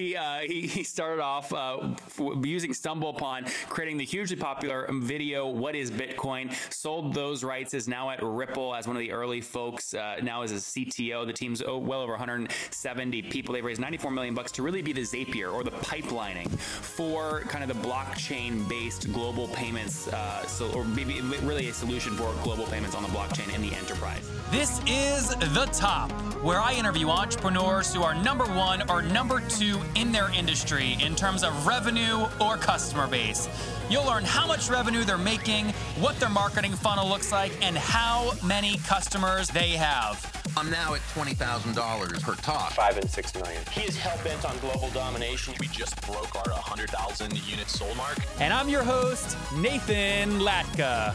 He, uh, he, he started off uh, using StumbleUpon, creating the hugely popular video "What Is Bitcoin?" Sold those rights, is now at Ripple as one of the early folks. Uh, now as a CTO, the team's well over 170 people. They've raised 94 million bucks to really be the Zapier or the pipelining for kind of the blockchain-based global payments, uh, so or maybe really a solution for global payments on the blockchain in the enterprise. This is the top, where I interview entrepreneurs who are number one or number two in their industry in terms of revenue or customer base. You'll learn how much revenue they're making, what their marketing funnel looks like, and how many customers they have. I'm now at $20,000 per talk. Five and six million. He is hell bent on global domination. We just broke our 100,000 unit sold mark. And I'm your host, Nathan Latka.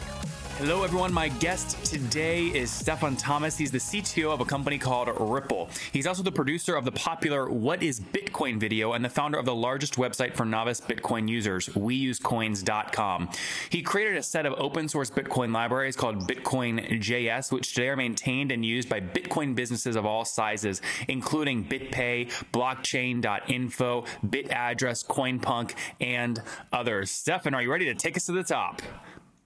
Hello, everyone. My guest today is Stefan Thomas. He's the CTO of a company called Ripple. He's also the producer of the popular What is Bitcoin video and the founder of the largest website for novice Bitcoin users, WeUseCoins.com. He created a set of open source Bitcoin libraries called Bitcoin.js, which today are maintained and used by Bitcoin businesses of all sizes, including BitPay, Blockchain.info, BitAddress, CoinPunk, and others. Stefan, are you ready to take us to the top?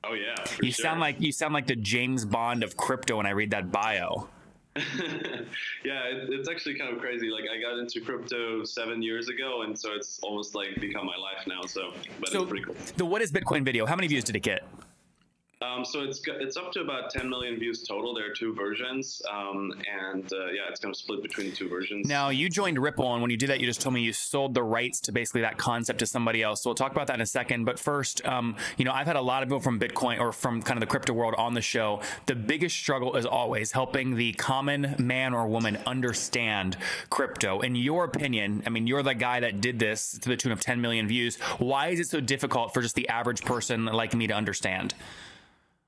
Oh yeah. You sure. sound like you sound like the James Bond of crypto when I read that bio. yeah, it, it's actually kind of crazy. Like I got into crypto seven years ago, and so it's almost like become my life now. So, but so it's pretty cool. The what is Bitcoin video? How many views did it get? Um, so it's it's up to about 10 million views total. There are two versions, um, and uh, yeah, it's going to split between the two versions. Now you joined Ripple, and when you did that, you just told me you sold the rights to basically that concept to somebody else. So we'll talk about that in a second. But first, um, you know, I've had a lot of people from Bitcoin or from kind of the crypto world on the show. The biggest struggle is always helping the common man or woman understand crypto. In your opinion, I mean, you're the guy that did this to the tune of 10 million views. Why is it so difficult for just the average person like me to understand?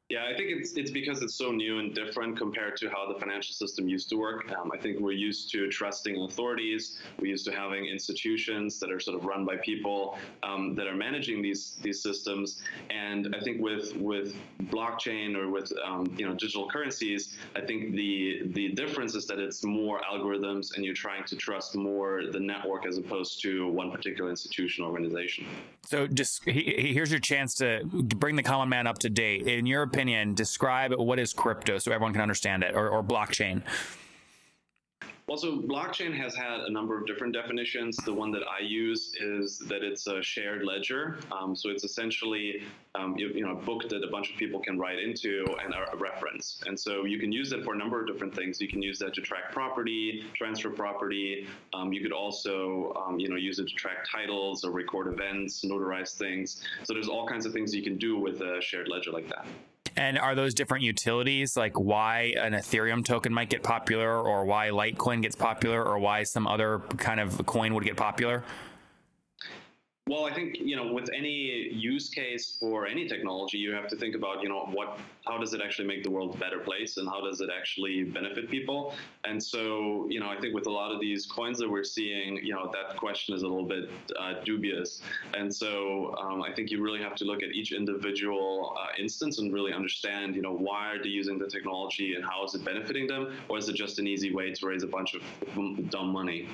Yeah, I think it's it's because it's so new and different compared to how the financial system used to work. Um, I think we're used to trusting authorities. We're used to having institutions that are sort of run by people um, that are managing these these systems. And I think with with blockchain or with um, you know digital currencies, I think the the difference is that it's more algorithms, and you're trying to trust more the network as opposed to one particular institution or organization. So, just here's your chance to bring the common man up to date. In your opinion, describe what is crypto so everyone can understand it, or, or blockchain. Well, so blockchain has had a number of different definitions. The one that I use is that it's a shared ledger. Um, so it's essentially um, you, you, know a book that a bunch of people can write into and a reference. And so you can use that for a number of different things. You can use that to track property, transfer property. Um, you could also um, you know use it to track titles or record events, notarize things. So there's all kinds of things you can do with a shared ledger like that. And are those different utilities, like why an Ethereum token might get popular, or why Litecoin gets popular, or why some other kind of coin would get popular? Well, I think you know, with any use case for any technology, you have to think about you know what, how does it actually make the world a better place, and how does it actually benefit people? And so, you know, I think with a lot of these coins that we're seeing, you know, that question is a little bit uh, dubious. And so, um, I think you really have to look at each individual uh, instance and really understand, you know, why are they using the technology and how is it benefiting them, or is it just an easy way to raise a bunch of dumb money?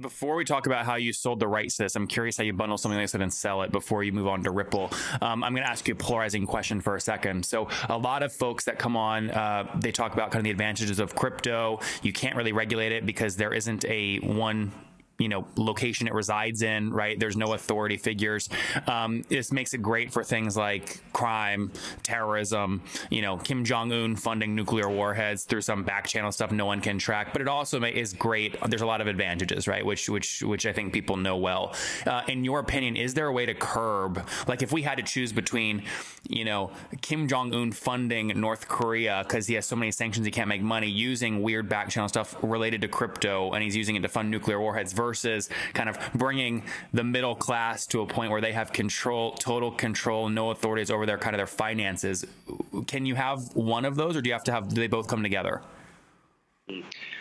Before we talk about how you sold the rights to this, I'm curious how you bundle something like this and sell it before you move on to Ripple. Um, I'm going to ask you a polarizing question for a second. So, a lot of folks that come on, uh, they talk about kind of the advantages of crypto. You can't really regulate it because there isn't a one you know location it resides in right? There's no authority figures. Um, this makes it great for things like crime terrorism you know kim jong-un funding nuclear warheads through some back channel stuff no one can track. But it also is great. There's a lot of advantages right? Which which which i think people know well. Uh, in your opinion is there a way to curb like if we had to choose between you know kim jong-un funding north korea because he has so many sanctions he can't make money using weird back channel stuff related to crypto and he's using it to fund nuclear warheads versus kind of bringing the middle class to a point where they have control, total control, no authorities over their kind of their finances. Can you have one of those, or do you have to have? Do they both come together?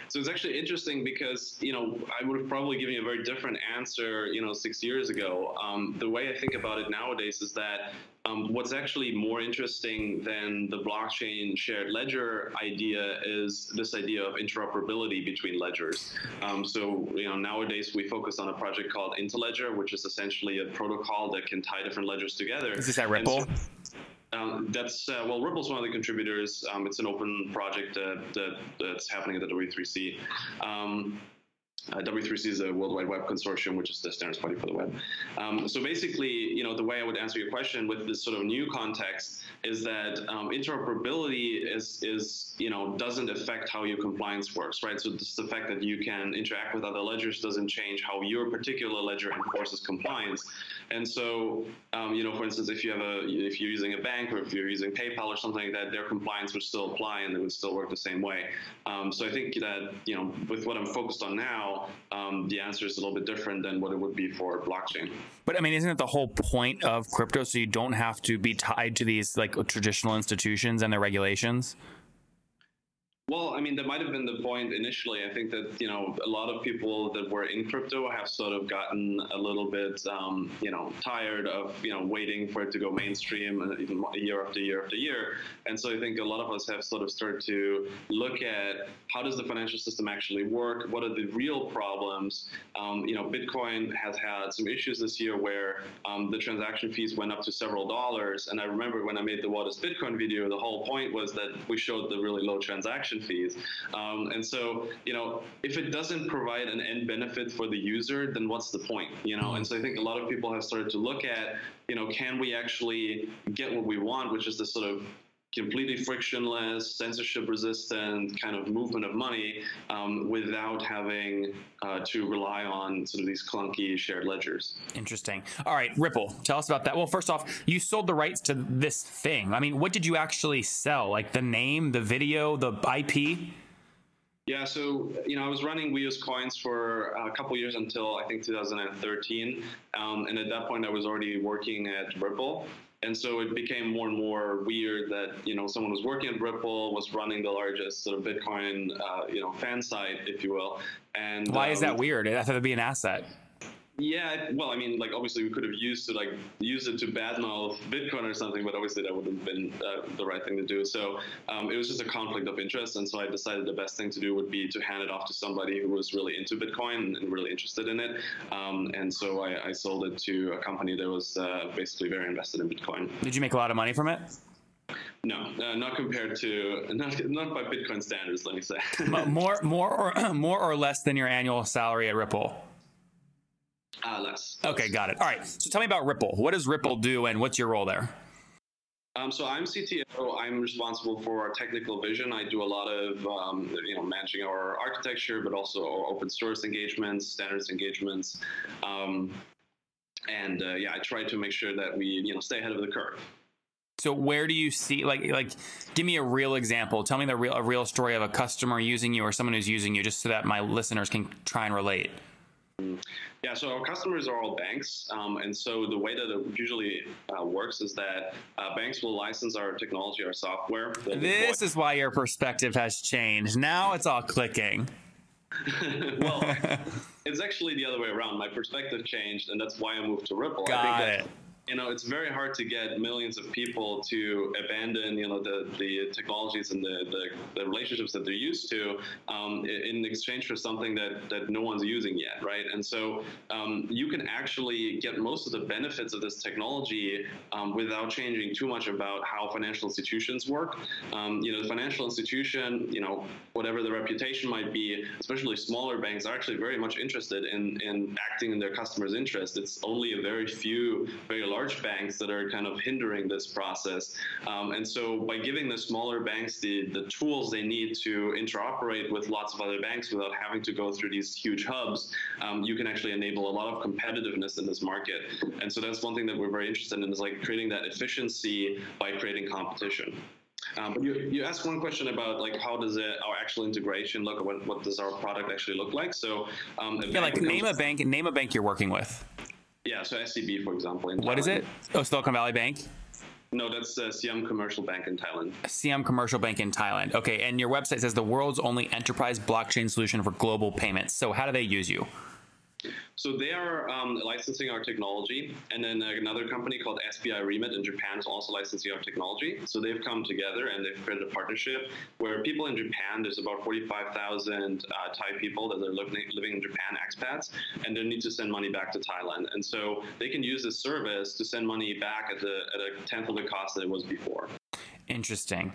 So it's actually interesting because you know I would have probably given you a very different answer you know six years ago. Um, the way I think about it nowadays is that um, what's actually more interesting than the blockchain shared ledger idea is this idea of interoperability between ledgers. Um, so you know nowadays we focus on a project called Interledger, which is essentially a protocol that can tie different ledgers together. Is this at Ripple? Um, that's uh, well, Ripple's one of the contributors. Um, it's an open project uh, that, that's happening at the W3C. Um, uh, W3C is a World Wide Web consortium, which is the standards body for the web. Um, so basically, you know, the way I would answer your question with this sort of new context is that um, interoperability is, is, you know, doesn't affect how your compliance works, right? So just the fact that you can interact with other ledgers doesn't change how your particular ledger enforces compliance. And so, um, you know, for instance, if you have a, if you're using a bank or if you're using PayPal or something like that, their compliance would still apply and it would still work the same way. Um, so I think that, you know, with what I'm focused on now, um, the answer is a little bit different than what it would be for blockchain. But I mean, isn't it the whole point of crypto so you don't have to be tied to these like traditional institutions and their regulations? Well, I mean, that might have been the point initially. I think that you know a lot of people that were in crypto have sort of gotten a little bit um, you know tired of you know waiting for it to go mainstream uh, year after year after year, and so I think a lot of us have sort of started to look at how does the financial system actually work? What are the real problems? Um, you know, Bitcoin has had some issues this year where um, the transaction fees went up to several dollars, and I remember when I made the What is Bitcoin video, the whole point was that we showed the really low transaction fees. Um, and so, you know, if it doesn't provide an end benefit for the user, then what's the point? You know, and so I think a lot of people have started to look at, you know, can we actually get what we want, which is this sort of completely frictionless, censorship resistant kind of movement of money um, without having uh, to rely on sort of these clunky shared ledgers. Interesting. All right, Ripple, tell us about that. Well, first off, you sold the rights to this thing. I mean, what did you actually sell? Like the name, the video, the IP? Yeah, so you know, I was running We Use Coins for a couple years until I think 2013, um, and at that point, I was already working at Ripple. And so it became more and more weird that you know someone was working at Ripple, was running the largest sort of Bitcoin uh, you know fan site, if you will. And why uh, is that weird? I thought it'd be an asset. Yeah, well, I mean, like obviously we could have used to like use it to badmouth Bitcoin or something, but obviously that wouldn't have been uh, the right thing to do. So um, it was just a conflict of interest, and so I decided the best thing to do would be to hand it off to somebody who was really into Bitcoin and really interested in it. Um, and so I, I, sold it to a company that was uh, basically very invested in Bitcoin. Did you make a lot of money from it? No, uh, not compared to not, not by Bitcoin standards. Let me say more, more or more or less than your annual salary at Ripple. Uh, less. Okay, got it. All right. So tell me about Ripple. What does Ripple do, and what's your role there? Um, so I'm CTO. I'm responsible for our technical vision. I do a lot of um, you know managing our architecture, but also open source engagements, standards engagements, um, and uh, yeah, I try to make sure that we you know stay ahead of the curve. So where do you see like like give me a real example. Tell me the real a real story of a customer using you or someone who's using you, just so that my listeners can try and relate. Yeah, so our customers are all banks, um, and so the way that it usually uh, works is that uh, banks will license our technology, our software. This is why your perspective has changed. Now it's all clicking. well, it's actually the other way around. My perspective changed, and that's why I moved to Ripple. Got it. You know it's very hard to get millions of people to abandon you know the the technologies and the the, the relationships that they're used to um, in exchange for something that that no one's using yet right? And so um, you can actually get most of the benefits of this technology um, without changing too much about how financial institutions work. Um, you know the financial institution you know whatever the reputation might be especially smaller banks are actually very much interested in in acting in their customers interest. It's only a very few very large banks that are kind of hindering this process. Um, and so by giving the smaller banks the, the tools they need to interoperate with lots of other banks without having to go through these huge hubs, um, you can actually enable a lot of competitiveness in this market. And so that's one thing that we're very interested in is like creating that efficiency by creating competition. Um, but you, you asked one question about like how does it our actual integration look? What what does our product actually look like? So um, yeah, like name a bank. Name a bank you're working with. Yeah, so SCB, for example. What is it? Oh, Silicon Valley Bank? No, that's uh, Siam Commercial Bank in Thailand. Siam Commercial Bank in Thailand. Okay, and your website says the world's only enterprise blockchain solution for global payments. So, how do they use you? So they are um, licensing our technology, and then another company called SBI Remit in Japan is also licensing our technology. So they've come together and they've created a partnership where people in Japan, there's about 45,000 uh, Thai people that are living, living in Japan, expats, and they need to send money back to Thailand. And so they can use this service to send money back at, the, at a tenth of the cost that it was before. Interesting.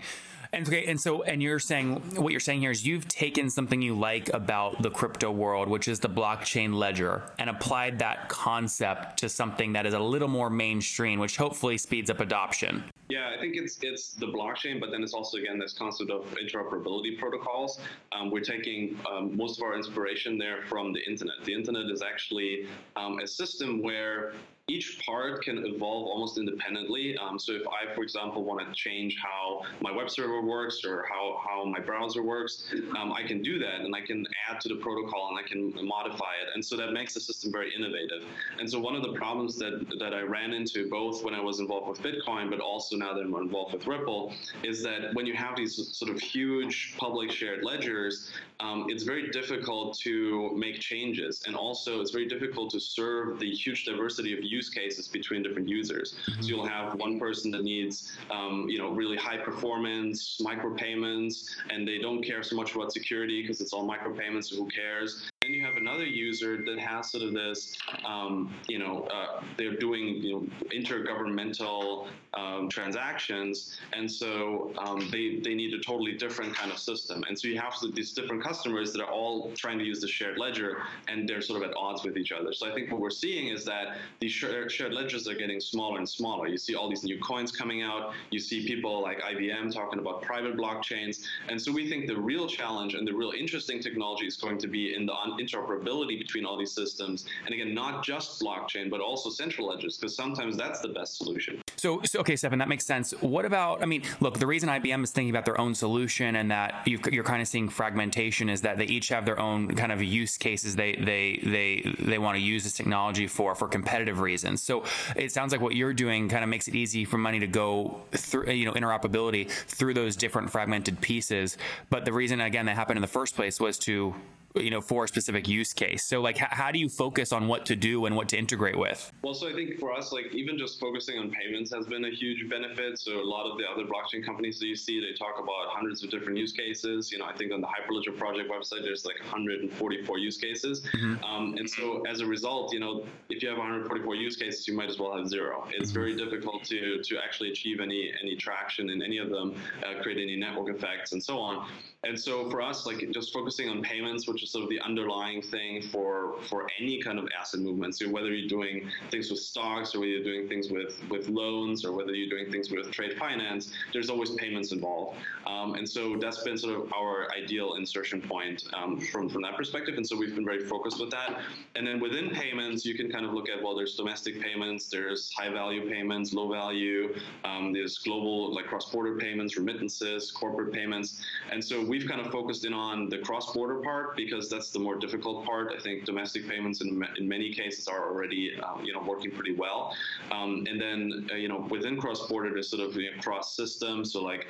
And okay, and so and you're saying what you're saying here is you've taken something you like about the crypto world, which is the blockchain ledger, and applied that concept to something that is a little more mainstream, which hopefully speeds up adoption. Yeah, I think it's it's the blockchain, but then it's also again this concept of interoperability protocols. Um, we're taking um, most of our inspiration there from the internet. The internet is actually um, a system where each part can evolve almost independently. Um, so if I, for example, want to change how my web server works or how, how my browser works, um, I can do that and I can add to the protocol and I can modify it. And so that makes the system very innovative. And so one of the problems that, that I ran into both when I was involved with Bitcoin, but also now that I'm involved with Ripple, is that when you have these sort of huge public shared ledgers, um, it's very difficult to make changes. And also it's very difficult to serve the huge diversity of use cases between different users. Mm-hmm. So you'll have one person that needs, um, you know, really high performance micropayments, and they don't care so much about security because it's all micropayments. So who cares? Then you have another user that has sort of this, um, you know, uh, they're doing you know, intergovernmental um, transactions, and so um, they they need a totally different kind of system. And so you have these different customers that are all trying to use the shared ledger, and they're sort of at odds with each other. So I think what we're seeing is that these shared ledgers are getting smaller and smaller. You see all these new coins coming out. You see people like IBM talking about private blockchains, and so we think the real challenge and the real interesting technology is going to be in the interoperability between all these systems. And again, not just blockchain, but also central ledgers, because sometimes that's the best solution. So, so, okay, Stefan, that makes sense. What about? I mean, look, the reason IBM is thinking about their own solution and that you, are kind of seeing fragmentation is that they each have their own kind of use cases they they they they want to use this technology for for competitive reasons. So it sounds like what you're doing kind of makes it easy for money to go through, you know, interoperability through those different fragmented pieces. But the reason again that happened in the first place was to you know for a specific use case. So like h- how do you focus on what to do and what to integrate with? Well so i think for us like even just focusing on payments has been a huge benefit. So a lot of the other blockchain companies that you see they talk about hundreds of different use cases. You know i think on the hyperledger project website there's like 144 use cases. Mm-hmm. um, and so as a result you know if you have 144 use cases you might as well have zero. It's very mm-hmm. difficult to to actually achieve any any traction in any of them uh, create any network effects and so on. And so for us like just focusing on payments which is sort of the underlying thing for for any kind of asset movement. So whether you're doing things with stocks or whether you're doing things with with loans or whether you're doing things with trade finance, there's always payments involved. Um, and so that's been sort of our ideal insertion point um, from from that perspective. And so we've been very focused with that. And then within payments, you can kind of look at well, there's domestic payments, there's high value payments, low value, um, there's global like cross border payments, remittances, corporate payments. And so we've kind of focused in on the cross border part because because that's the more difficult part. I think domestic payments in, in many cases are already um, you know working pretty well. Um, and then uh, you know within cross border, there's sort of you know, cross systems. So like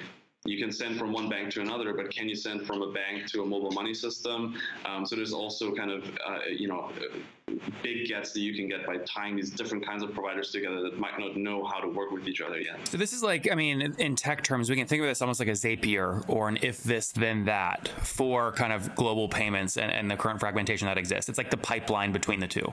you can send from one bank to another, but can you send from a bank to a mobile money system? Um, so there's also kind of uh, you know big gets that you can get by tying these different kinds of providers together that might not know how to work with each other yet. So this is like, I mean, in, in tech terms, we can think of this almost like a Zapier or an if this then that for kind of global payments and, and the current fragmentation that exists. It's like the pipeline between the two.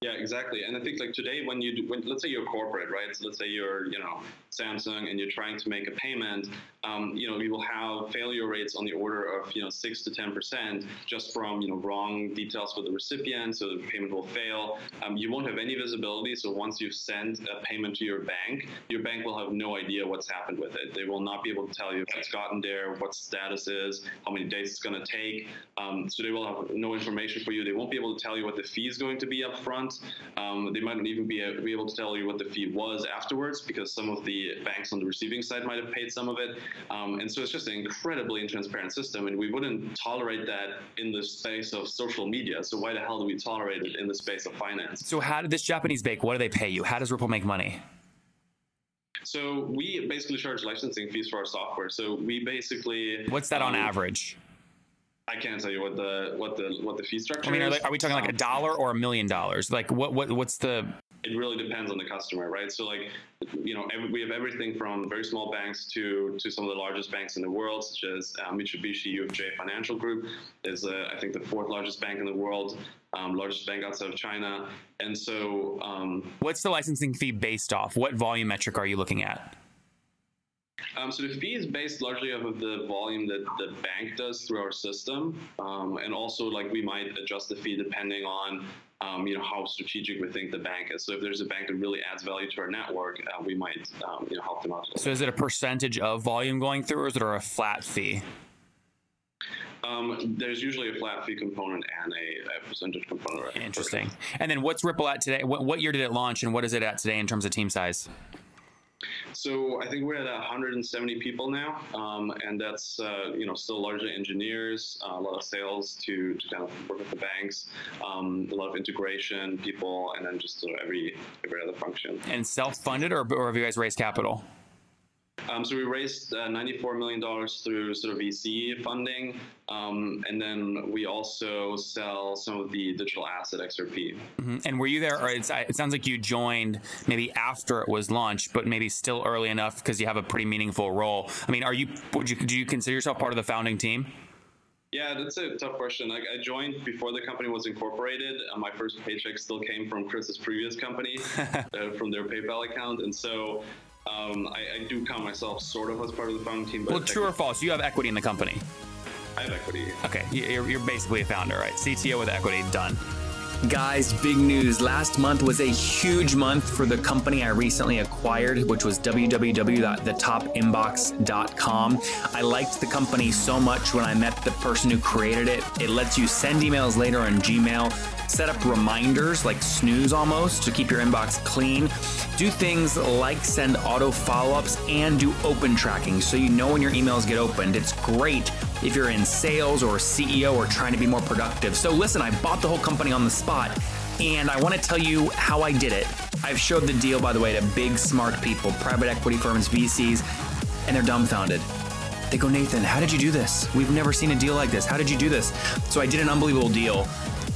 Yeah, exactly. And I think like today, when you do, when let's say you're corporate, right? So let's say you're you know Samsung and you're trying to make a payment, um, you know you will have failure rates on the order of you know six to ten percent just from you know wrong details for the recipient, so the payment will fail. Um, you won't have any visibility. So once you've sent a payment to your bank, your bank will have no idea what's happened with it. They will not be able to tell you if it's gotten there, what status is, how many days it's going to take. Um, so they will have no information for you. They won't be able to tell you what the fee is going to be up front. Um, they might not even be, be able to tell you what the fee was afterwards because some of the banks on the receiving side might have paid some of it. Um, and so it's just an incredibly intransparent system, and we wouldn't tolerate that in the space of social media. So why the hell do we tolerate it in the space of finance? So how did this Japanese bank? What do they pay you? How does Ripple make money? So we basically charge licensing fees for our software. So we basically what's that on um, average? I can't tell you what the what the what the fee structure. I mean, are, is. they, are we talking like a dollar or a million dollars? Like what what what's the? It really depends on the customer, right? So like, you know, every, we have everything from very small banks to to some of the largest banks in the world, such as uh, Mitsubishi UFJ Financial Group is uh, I think the fourth largest bank in the world, um, largest bank outside of China, and so. Um, What's the licensing fee based off? What volumetric are you looking at? Um, so the fee is based largely off of the volume that the bank does through our system, um, and also like we might adjust the fee depending on um, you know how strategic we think the bank is. So if there's a bank that really adds value to our network, uh, we might um, you know help them out. So is it a percentage of volume going through, or is it a flat fee? Um, there's usually a flat fee component and a, a percentage component. Right? Interesting. And then what's Ripple at today? What, what year did it launch, and what is it at today in terms of team size? So I think we're at 170 people now, um, and that's uh, you know still largely engineers, uh, a lot of sales to, to kind of work with the banks, um, a lot of integration people, and then just sort of every every other function. And self-funded, or, or have you guys raised capital? Um, so we raised uh, $94 million through sort of VC funding, um, and then we also sell some of the digital asset XRP. Mm-hmm. And were you there, or it sounds like you joined maybe after it was launched, but maybe still early enough because you have a pretty meaningful role. I mean, are you, would you do you consider yourself part of the founding team? Yeah, that's a tough question. Like, I joined before the company was incorporated. Uh, my first paycheck still came from Chris's previous company, uh, from their PayPal account, and so um, I, I, do count myself sort of as part of the founding team. well, true or false? You have equity in the company. I have equity. Okay, you're, you're basically a founder, right? CTO with equity, done. Guys, big news. Last month was a huge month for the company I recently acquired, which was www.thetopinbox.com. I liked the company so much when I met the person who created it. It lets you send emails later on Gmail, set up reminders like snooze almost to keep your inbox clean, do things like send auto follow ups, and do open tracking so you know when your emails get opened. It's great if you're in sales or CEO or trying to be more productive. So, listen, I bought the whole company on the spot and I want to tell you how I did it. I've showed the deal, by the way, to big, smart people, private equity firms, VCs, and they're dumbfounded. They go, Nathan, how did you do this? We've never seen a deal like this. How did you do this? So I did an unbelievable deal,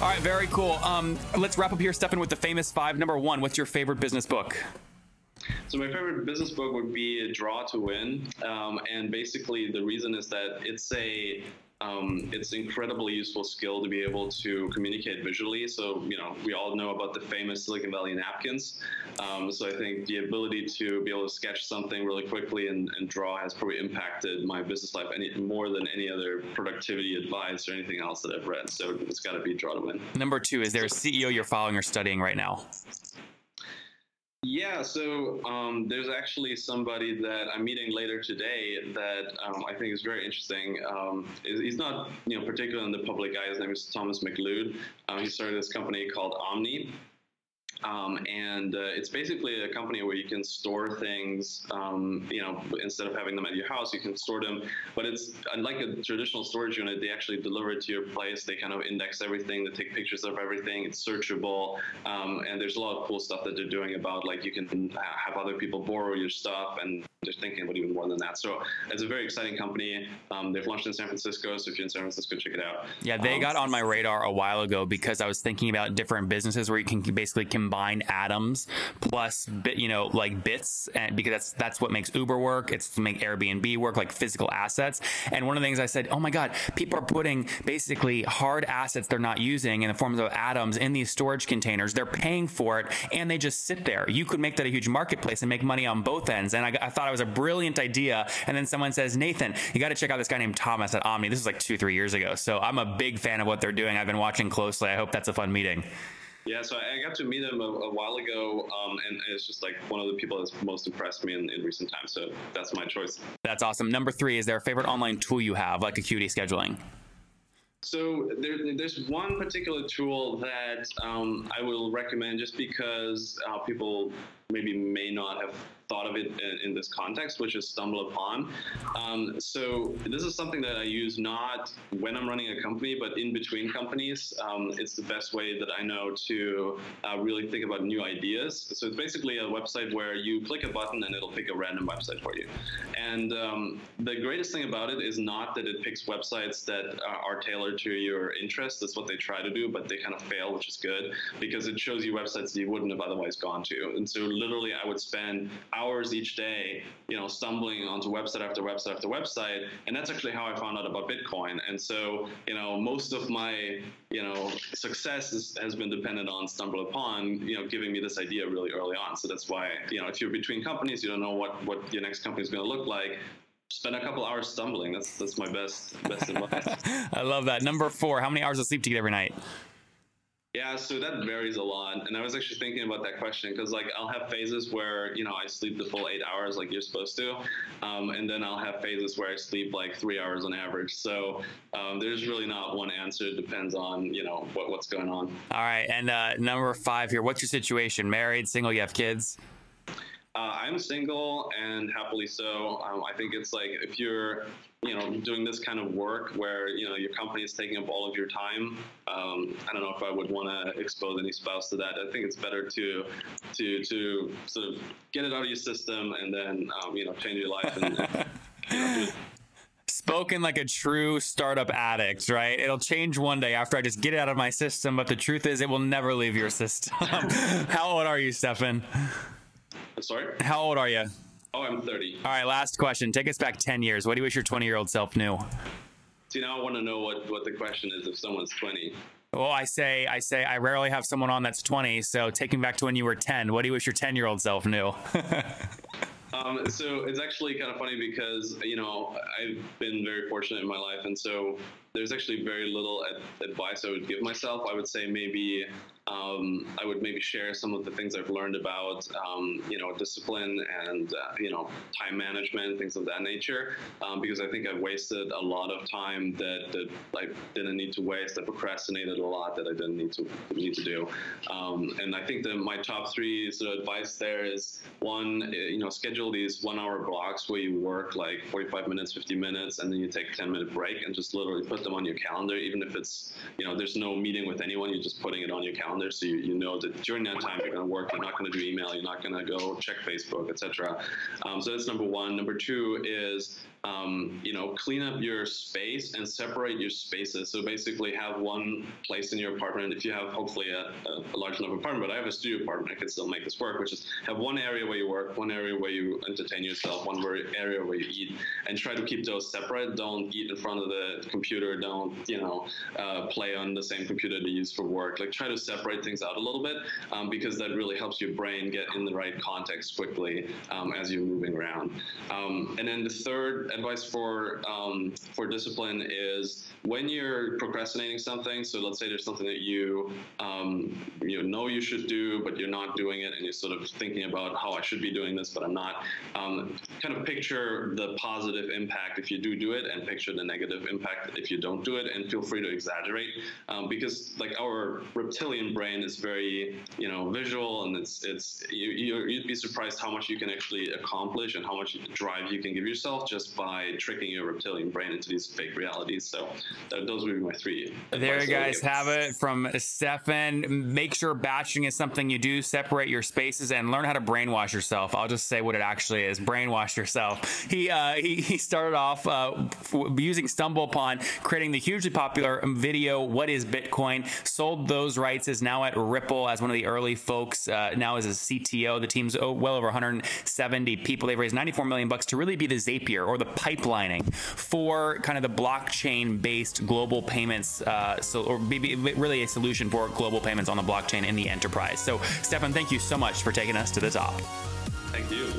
All right, very cool. Um, let's wrap up here, Stefan, with the famous five. Number one, what's your favorite business book? So my favorite business book would be Draw to Win, um, and basically the reason is that it's a um, it's incredibly useful skill to be able to communicate visually. So, you know, we all know about the famous Silicon Valley napkins. Um, so I think the ability to be able to sketch something really quickly and, and draw has probably impacted my business life any, more than any other productivity advice or anything else that I've read. So it's got to be Draw to Win. Number two, is there a CEO you're following or studying right now? Yeah, so um, there's actually somebody that I'm meeting later today that um, I think is very interesting. Um, he's not, you know, particularly in the public eye. His name is Thomas McLeod. Um, he started this company called Omni, um, and uh, it's basically a company where you can store things, um, you know, instead of having them at your house, you can store them. But it's unlike a traditional storage unit, they actually deliver it to your place. They kind of index everything, they take pictures of everything, it's searchable. Um, and there's a lot of cool stuff that they're doing about like you can have other people borrow your stuff and they're thinking about even more than that. So it's a very exciting company. Um, they've launched in San Francisco. So if you're in San Francisco, check it out. Yeah, they Um, got on my radar a while ago because I was thinking about different businesses where you can basically combine atoms plus bit, you know, like bits, and because that's that's what makes Uber work. It's to make Airbnb work, like physical assets. And one of the things I said, oh my god, people are putting basically hard assets they're not using in the forms of atoms in these storage containers. They're paying for it, and they just sit there. You could make that a huge marketplace and make money on both ends. And I, I thought it was a brilliant idea. And then someone says, Nathan, you got to check out this guy named Thomas at Omni. This is like two, three years ago. So I'm a big fan of what they're doing. I've been watching closely. I hope that's a fun meeting. Yeah, so I got to meet him a, a while ago, um, and it's just like one of the people that's most impressed me in, in recent times. So that's my choice. That's awesome. Number three, is there a favorite online tool you have, like Acuity Scheduling? So there, there's one particular tool that um, I will recommend just because uh, people maybe may not have thought of it in, in this context, which is StumbleUpon. Um, so this is something that I use not when I'm running a company, but in between companies. Um, it's the best way that I know to uh, really think about new ideas. So it's basically a website where you click a button and it'll pick a random website for you. And um, the greatest thing about it is not that it picks websites that are, are tailored to your interests. That's what they try to do, but they kind of fail, which is good because it shows you websites that you wouldn't have otherwise gone to. And so literally, I would spend hours each day, you know, stumbling onto website after website after website, and that's actually how I found out about Bitcoin. And so, you know, most of my, you know, success is, has been dependent on StumbleUpon, you know, giving me this idea really early on. So that's why, you know, if you're between companies, you don't know what what your next company is going to look like. Spend a couple hours stumbling. That's that's my best best advice. I love that. Number four, how many hours of sleep do you get every night? Yeah, so that varies a lot. And I was actually thinking about that question because, like, I'll have phases where, you know, I sleep the full eight hours like you're supposed to. Um, and then I'll have phases where I sleep like three hours on average. So um, there's really not one answer. It depends on, you know, what, what's going on. All right. And uh, number five here, what's your situation? Married, single, you have kids? Uh, I'm single and happily so. Um, I think it's like if you're, you know, doing this kind of work where you know your company is taking up all of your time. Um, I don't know if I would want to expose any spouse to that. I think it's better to, to to sort of get it out of your system and then um, you know change your life and. and you know, Spoken like a true startup addict, right? It'll change one day after I just get it out of my system, but the truth is, it will never leave your system. How old are you, Stefan? Sorry. How old are you? Oh, I'm 30. All right, last question. Take us back 10 years. What do you wish your 20 year old self knew? See, now I want to know what, what the question is if someone's 20. Well, I say, I say, I rarely have someone on that's 20. So taking back to when you were 10, what do you wish your 10 year old self knew? Um, so it's actually kind of funny because you know I've been very fortunate in my life, and so there's actually very little ad- advice I would give myself. I would say maybe um, I would maybe share some of the things I've learned about um, you know discipline and uh, you know time management, things of that nature, um, because I think I've wasted a lot of time that that I didn't need to waste. I procrastinated a lot that I didn't need to need to do, um, and I think that my top three sort of advice there is one, uh, you know, schedule these one-hour blocks where you work like 45 minutes, 50 minutes, and then you take a 10-minute break and just literally put them on your calendar, even if it's you know there's no meeting with anyone, you're just putting it on your calendar, so you, you know that during that time you're going to work, you're not going to do email, you're not going to go check Facebook, etc. Um, so that's number one. Number two is um, you know, clean up your space and separate your spaces. So basically, have one place in your apartment. If you have hopefully a, a, large enough apartment, but I have a studio apartment, I could still make this work. Which is have one area where you work, one area where you entertain yourself, one area where you eat, and try to keep those separate. Don't eat in front of the computer. Don't you know uh, play on the same computer to use for work. Like try to separate things out a little bit um, because that really helps your brain get in the right context quickly um, as you're moving around. Um, and then the third advice for um, for discipline is when you're procrastinating something. So let's say there's something that you um, you know you should do, but you're not doing it, and you're sort of thinking about how I should be doing this, but I'm not. Um, kind of picture the positive impact if you do do it, and picture the negative impact if you don't do it, and feel free to exaggerate um, because like our reptilian brain is very you know visual, and it's it's you, you'd be surprised how much you can actually accomplish and how much drive you can give yourself just by tricking your reptilian brain into these fake realities. So those would be my three. There you guys have it from Stefan. Make sure batching is something you do. Separate your spaces and learn how to brainwash yourself. I'll just say what it actually is: brainwash yourself. He uh, he, he started off uh, using StumbleUpon, creating the hugely popular video "What Is Bitcoin." Sold those rights. Is now at Ripple as one of the early folks. Uh, now as a CTO. The team's well over 170 people. They've raised 94 million bucks to really be the Zapier or the pipelining for kind of the blockchain based global payments, uh, so or maybe really a solution for global payments on the blockchain in the enterprise. So, Stefan, thank you so much for taking us to the top. Thank you.